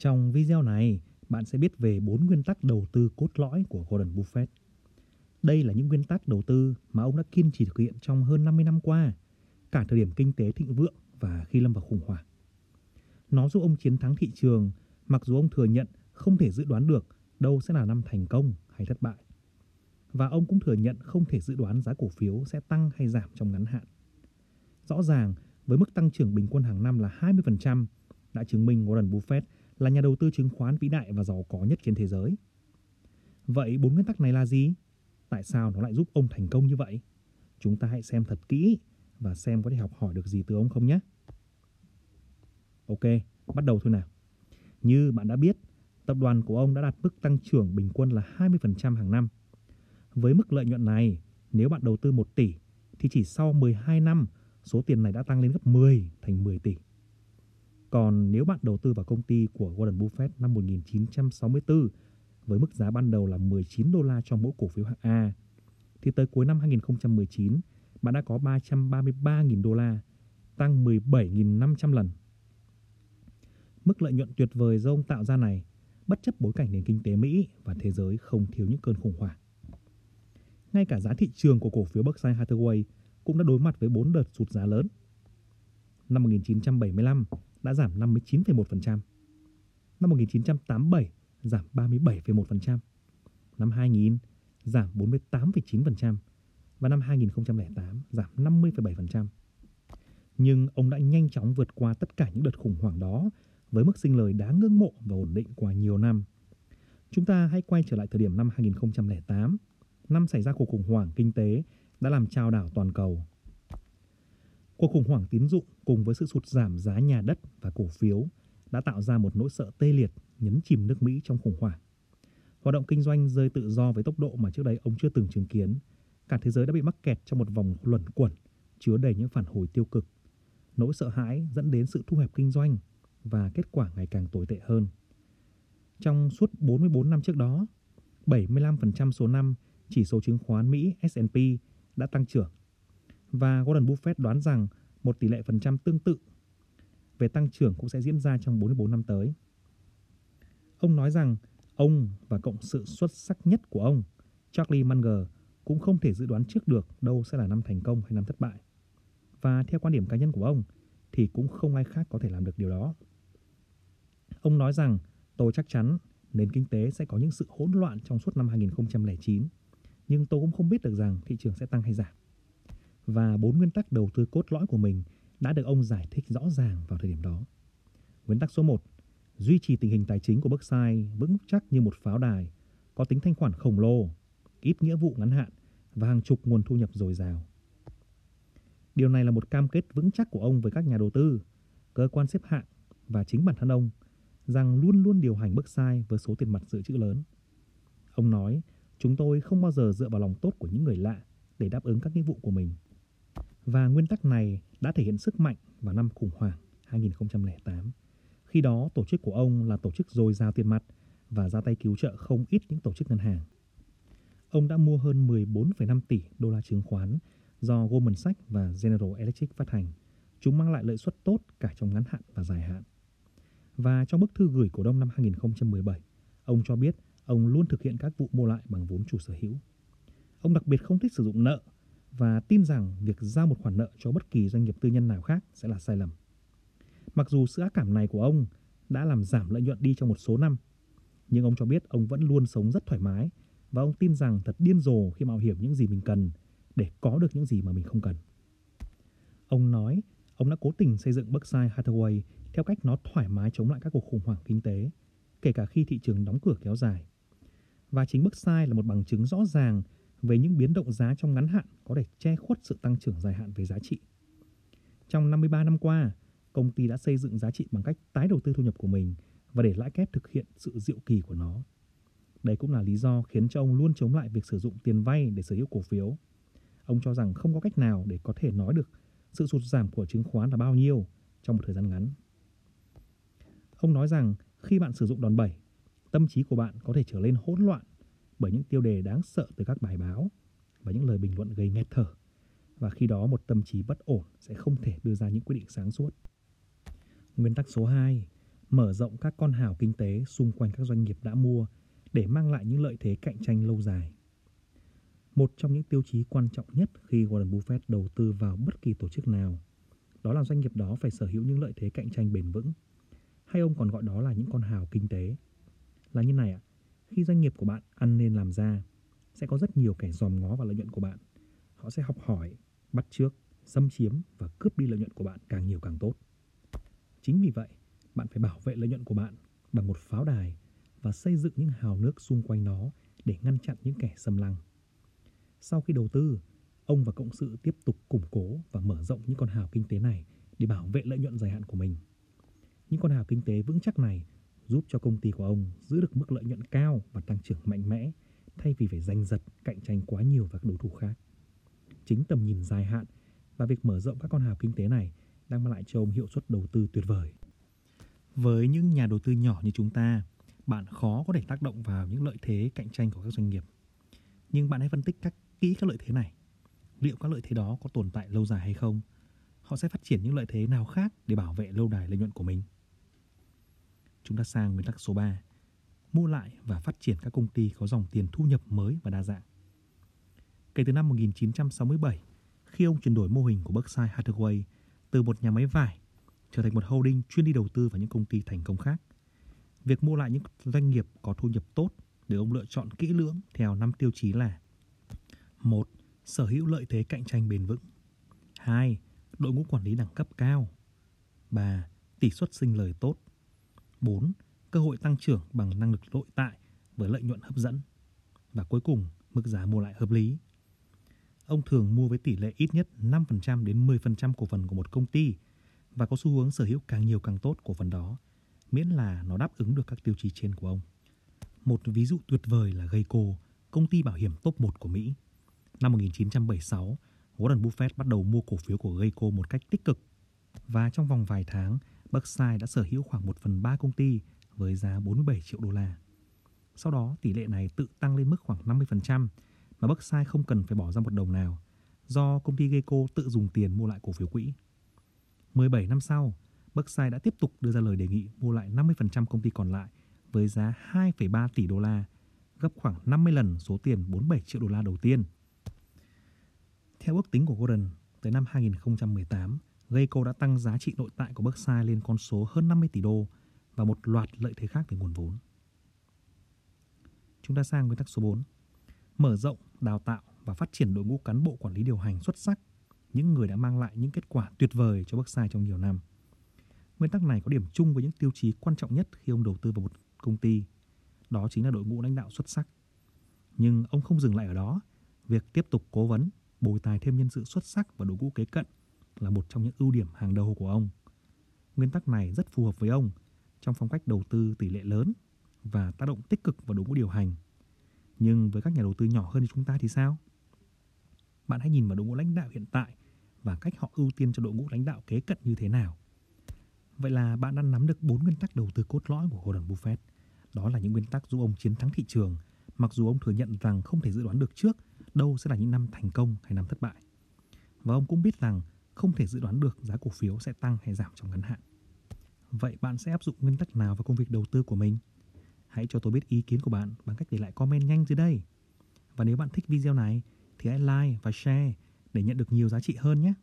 Trong video này, bạn sẽ biết về 4 nguyên tắc đầu tư cốt lõi của Gordon Buffett. Đây là những nguyên tắc đầu tư mà ông đã kiên trì thực hiện trong hơn 50 năm qua, cả thời điểm kinh tế thịnh vượng và khi lâm vào khủng hoảng. Nó giúp ông chiến thắng thị trường, mặc dù ông thừa nhận không thể dự đoán được đâu sẽ là năm thành công hay thất bại. Và ông cũng thừa nhận không thể dự đoán giá cổ phiếu sẽ tăng hay giảm trong ngắn hạn. Rõ ràng, với mức tăng trưởng bình quân hàng năm là 20%, đã chứng minh Warren Buffett là nhà đầu tư chứng khoán vĩ đại và giàu có nhất trên thế giới. Vậy bốn nguyên tắc này là gì? Tại sao nó lại giúp ông thành công như vậy? Chúng ta hãy xem thật kỹ và xem có thể học hỏi được gì từ ông không nhé. Ok, bắt đầu thôi nào. Như bạn đã biết, tập đoàn của ông đã đạt mức tăng trưởng bình quân là 20% hàng năm. Với mức lợi nhuận này, nếu bạn đầu tư 1 tỷ thì chỉ sau 12 năm, số tiền này đã tăng lên gấp 10 thành 10 tỷ. Còn nếu bạn đầu tư vào công ty của Warren Buffett năm 1964 với mức giá ban đầu là 19 đô la cho mỗi cổ phiếu hạng A, thì tới cuối năm 2019, bạn đã có 333.000 đô la, tăng 17.500 lần. Mức lợi nhuận tuyệt vời do ông tạo ra này, bất chấp bối cảnh nền kinh tế Mỹ và thế giới không thiếu những cơn khủng hoảng. Ngay cả giá thị trường của cổ phiếu Berkshire Hathaway cũng đã đối mặt với 4 đợt sụt giá lớn. Năm 1975 đã giảm 59,1%. Năm 1987 giảm 37,1%. Năm 2000 giảm 48,9% và năm 2008 giảm 50,7%. Nhưng ông đã nhanh chóng vượt qua tất cả những đợt khủng hoảng đó với mức sinh lời đáng ngưỡng mộ và ổn định qua nhiều năm. Chúng ta hãy quay trở lại thời điểm năm 2008, năm xảy ra cuộc khủng hoảng kinh tế đã làm trao đảo toàn cầu. Cuộc khủng hoảng tín dụng cùng với sự sụt giảm giá nhà đất và cổ phiếu đã tạo ra một nỗi sợ tê liệt nhấn chìm nước Mỹ trong khủng hoảng. Hoạt động kinh doanh rơi tự do với tốc độ mà trước đây ông chưa từng chứng kiến. Cả thế giới đã bị mắc kẹt trong một vòng luẩn quẩn chứa đầy những phản hồi tiêu cực. Nỗi sợ hãi dẫn đến sự thu hẹp kinh doanh và kết quả ngày càng tồi tệ hơn. Trong suốt 44 năm trước đó, 75% số năm chỉ số chứng khoán Mỹ S&P đã tăng trưởng. Và Warren Buffett đoán rằng một tỷ lệ phần trăm tương tự về tăng trưởng cũng sẽ diễn ra trong 44 năm tới. Ông nói rằng ông và cộng sự xuất sắc nhất của ông, Charlie Munger, cũng không thể dự đoán trước được đâu sẽ là năm thành công hay năm thất bại. Và theo quan điểm cá nhân của ông thì cũng không ai khác có thể làm được điều đó. Ông nói rằng tôi chắc chắn nền kinh tế sẽ có những sự hỗn loạn trong suốt năm 2009, nhưng tôi cũng không biết được rằng thị trường sẽ tăng hay giảm. Và bốn nguyên tắc đầu tư cốt lõi của mình đã được ông giải thích rõ ràng vào thời điểm đó. Nguyên tắc số 1, duy trì tình hình tài chính của Berkshire vững chắc như một pháo đài, có tính thanh khoản khổng lồ, ít nghĩa vụ ngắn hạn và hàng chục nguồn thu nhập dồi dào. Điều này là một cam kết vững chắc của ông với các nhà đầu tư, cơ quan xếp hạng và chính bản thân ông rằng luôn luôn điều hành Berkshire với số tiền mặt dự trữ lớn. Ông nói, chúng tôi không bao giờ dựa vào lòng tốt của những người lạ để đáp ứng các nghĩa vụ của mình. Và nguyên tắc này đã thể hiện sức mạnh vào năm khủng hoảng 2008. Khi đó, tổ chức của ông là tổ chức dồi dào tiền mặt và ra tay cứu trợ không ít những tổ chức ngân hàng. Ông đã mua hơn 14,5 tỷ đô la chứng khoán do Goldman Sachs và General Electric phát hành. Chúng mang lại lợi suất tốt cả trong ngắn hạn và dài hạn. Và trong bức thư gửi cổ đông năm 2017, ông cho biết ông luôn thực hiện các vụ mua lại bằng vốn chủ sở hữu. Ông đặc biệt không thích sử dụng nợ và tin rằng việc giao một khoản nợ cho bất kỳ doanh nghiệp tư nhân nào khác sẽ là sai lầm. Mặc dù sự ác cảm này của ông đã làm giảm lợi nhuận đi trong một số năm, nhưng ông cho biết ông vẫn luôn sống rất thoải mái và ông tin rằng thật điên rồ khi mạo hiểm những gì mình cần để có được những gì mà mình không cần. Ông nói ông đã cố tình xây dựng Berkshire Hathaway theo cách nó thoải mái chống lại các cuộc khủng hoảng kinh tế, kể cả khi thị trường đóng cửa kéo dài. Và chính Berkshire là một bằng chứng rõ ràng về những biến động giá trong ngắn hạn có thể che khuất sự tăng trưởng dài hạn về giá trị. Trong 53 năm qua, công ty đã xây dựng giá trị bằng cách tái đầu tư thu nhập của mình và để lãi kép thực hiện sự diệu kỳ của nó. Đây cũng là lý do khiến cho ông luôn chống lại việc sử dụng tiền vay để sở hữu cổ phiếu. Ông cho rằng không có cách nào để có thể nói được sự sụt giảm của chứng khoán là bao nhiêu trong một thời gian ngắn. Ông nói rằng khi bạn sử dụng đòn bẩy, tâm trí của bạn có thể trở lên hỗn loạn bởi những tiêu đề đáng sợ từ các bài báo và những lời bình luận gây nghẹt thở. Và khi đó một tâm trí bất ổn sẽ không thể đưa ra những quyết định sáng suốt. Nguyên tắc số 2, mở rộng các con hào kinh tế xung quanh các doanh nghiệp đã mua để mang lại những lợi thế cạnh tranh lâu dài. Một trong những tiêu chí quan trọng nhất khi Warren Buffett đầu tư vào bất kỳ tổ chức nào, đó là doanh nghiệp đó phải sở hữu những lợi thế cạnh tranh bền vững. Hay ông còn gọi đó là những con hào kinh tế. Là như này ạ, khi doanh nghiệp của bạn ăn nên làm ra, sẽ có rất nhiều kẻ dòm ngó vào lợi nhuận của bạn. Họ sẽ học hỏi, bắt chước, xâm chiếm và cướp đi lợi nhuận của bạn càng nhiều càng tốt. Chính vì vậy, bạn phải bảo vệ lợi nhuận của bạn bằng một pháo đài và xây dựng những hào nước xung quanh nó để ngăn chặn những kẻ xâm lăng. Sau khi đầu tư, ông và cộng sự tiếp tục củng cố và mở rộng những con hào kinh tế này để bảo vệ lợi nhuận dài hạn của mình. Những con hào kinh tế vững chắc này giúp cho công ty của ông giữ được mức lợi nhuận cao và tăng trưởng mạnh mẽ thay vì phải giành giật cạnh tranh quá nhiều với các đối thủ khác. Chính tầm nhìn dài hạn và việc mở rộng các con hào kinh tế này đang mang lại cho ông hiệu suất đầu tư tuyệt vời. Với những nhà đầu tư nhỏ như chúng ta, bạn khó có thể tác động vào những lợi thế cạnh tranh của các doanh nghiệp. Nhưng bạn hãy phân tích các kỹ các lợi thế này. Liệu các lợi thế đó có tồn tại lâu dài hay không? Họ sẽ phát triển những lợi thế nào khác để bảo vệ lâu đài lợi nhuận của mình? Chúng ta sang nguyên tắc số 3. Mua lại và phát triển các công ty có dòng tiền thu nhập mới và đa dạng. Kể từ năm 1967, khi ông chuyển đổi mô hình của Berkshire Hathaway từ một nhà máy vải trở thành một holding chuyên đi đầu tư vào những công ty thành công khác. Việc mua lại những doanh nghiệp có thu nhập tốt để ông lựa chọn kỹ lưỡng theo năm tiêu chí là một Sở hữu lợi thế cạnh tranh bền vững 2. Đội ngũ quản lý đẳng cấp cao 3. Tỷ suất sinh lời tốt 4. Cơ hội tăng trưởng bằng năng lực nội tại với lợi nhuận hấp dẫn Và cuối cùng, mức giá mua lại hợp lý Ông thường mua với tỷ lệ ít nhất 5% đến 10% cổ phần của một công ty và có xu hướng sở hữu càng nhiều càng tốt cổ phần đó, miễn là nó đáp ứng được các tiêu chí trên của ông. Một ví dụ tuyệt vời là Geico, công ty bảo hiểm top 1 của Mỹ. Năm 1976, Warren Buffett bắt đầu mua cổ phiếu của Geico một cách tích cực. Và trong vòng vài tháng, Berkshire đã sở hữu khoảng 1 phần 3 công ty với giá 47 triệu đô la. Sau đó, tỷ lệ này tự tăng lên mức khoảng 50% mà Berkshire không cần phải bỏ ra một đồng nào do công ty Geico tự dùng tiền mua lại cổ phiếu quỹ. 17 năm sau, Berkshire đã tiếp tục đưa ra lời đề nghị mua lại 50% công ty còn lại với giá 2,3 tỷ đô la, gấp khoảng 50 lần số tiền 47 triệu đô la đầu tiên. Theo ước tính của Gordon, tới năm 2018, Geico đã tăng giá trị nội tại của Berkshire lên con số hơn 50 tỷ đô và một loạt lợi thế khác về nguồn vốn. Chúng ta sang nguyên tắc số 4. Mở rộng, đào tạo và phát triển đội ngũ cán bộ quản lý điều hành xuất sắc, những người đã mang lại những kết quả tuyệt vời cho Berkshire trong nhiều năm. Nguyên tắc này có điểm chung với những tiêu chí quan trọng nhất khi ông đầu tư vào một công ty, đó chính là đội ngũ lãnh đạo xuất sắc. Nhưng ông không dừng lại ở đó, việc tiếp tục cố vấn, bồi tài thêm nhân sự xuất sắc và đội ngũ kế cận là một trong những ưu điểm hàng đầu của ông. Nguyên tắc này rất phù hợp với ông trong phong cách đầu tư tỷ lệ lớn và tác động tích cực vào đội ngũ điều hành. Nhưng với các nhà đầu tư nhỏ hơn như chúng ta thì sao? Bạn hãy nhìn vào đội ngũ lãnh đạo hiện tại và cách họ ưu tiên cho đội ngũ lãnh đạo kế cận như thế nào. Vậy là bạn đã nắm được bốn nguyên tắc đầu tư cốt lõi của Warren Buffett. Đó là những nguyên tắc giúp ông chiến thắng thị trường, mặc dù ông thừa nhận rằng không thể dự đoán được trước đâu sẽ là những năm thành công hay năm thất bại. Và ông cũng biết rằng không thể dự đoán được giá cổ phiếu sẽ tăng hay giảm trong ngắn hạn. Vậy bạn sẽ áp dụng nguyên tắc nào vào công việc đầu tư của mình? Hãy cho tôi biết ý kiến của bạn bằng cách để lại comment nhanh dưới đây. Và nếu bạn thích video này thì hãy like và share để nhận được nhiều giá trị hơn nhé.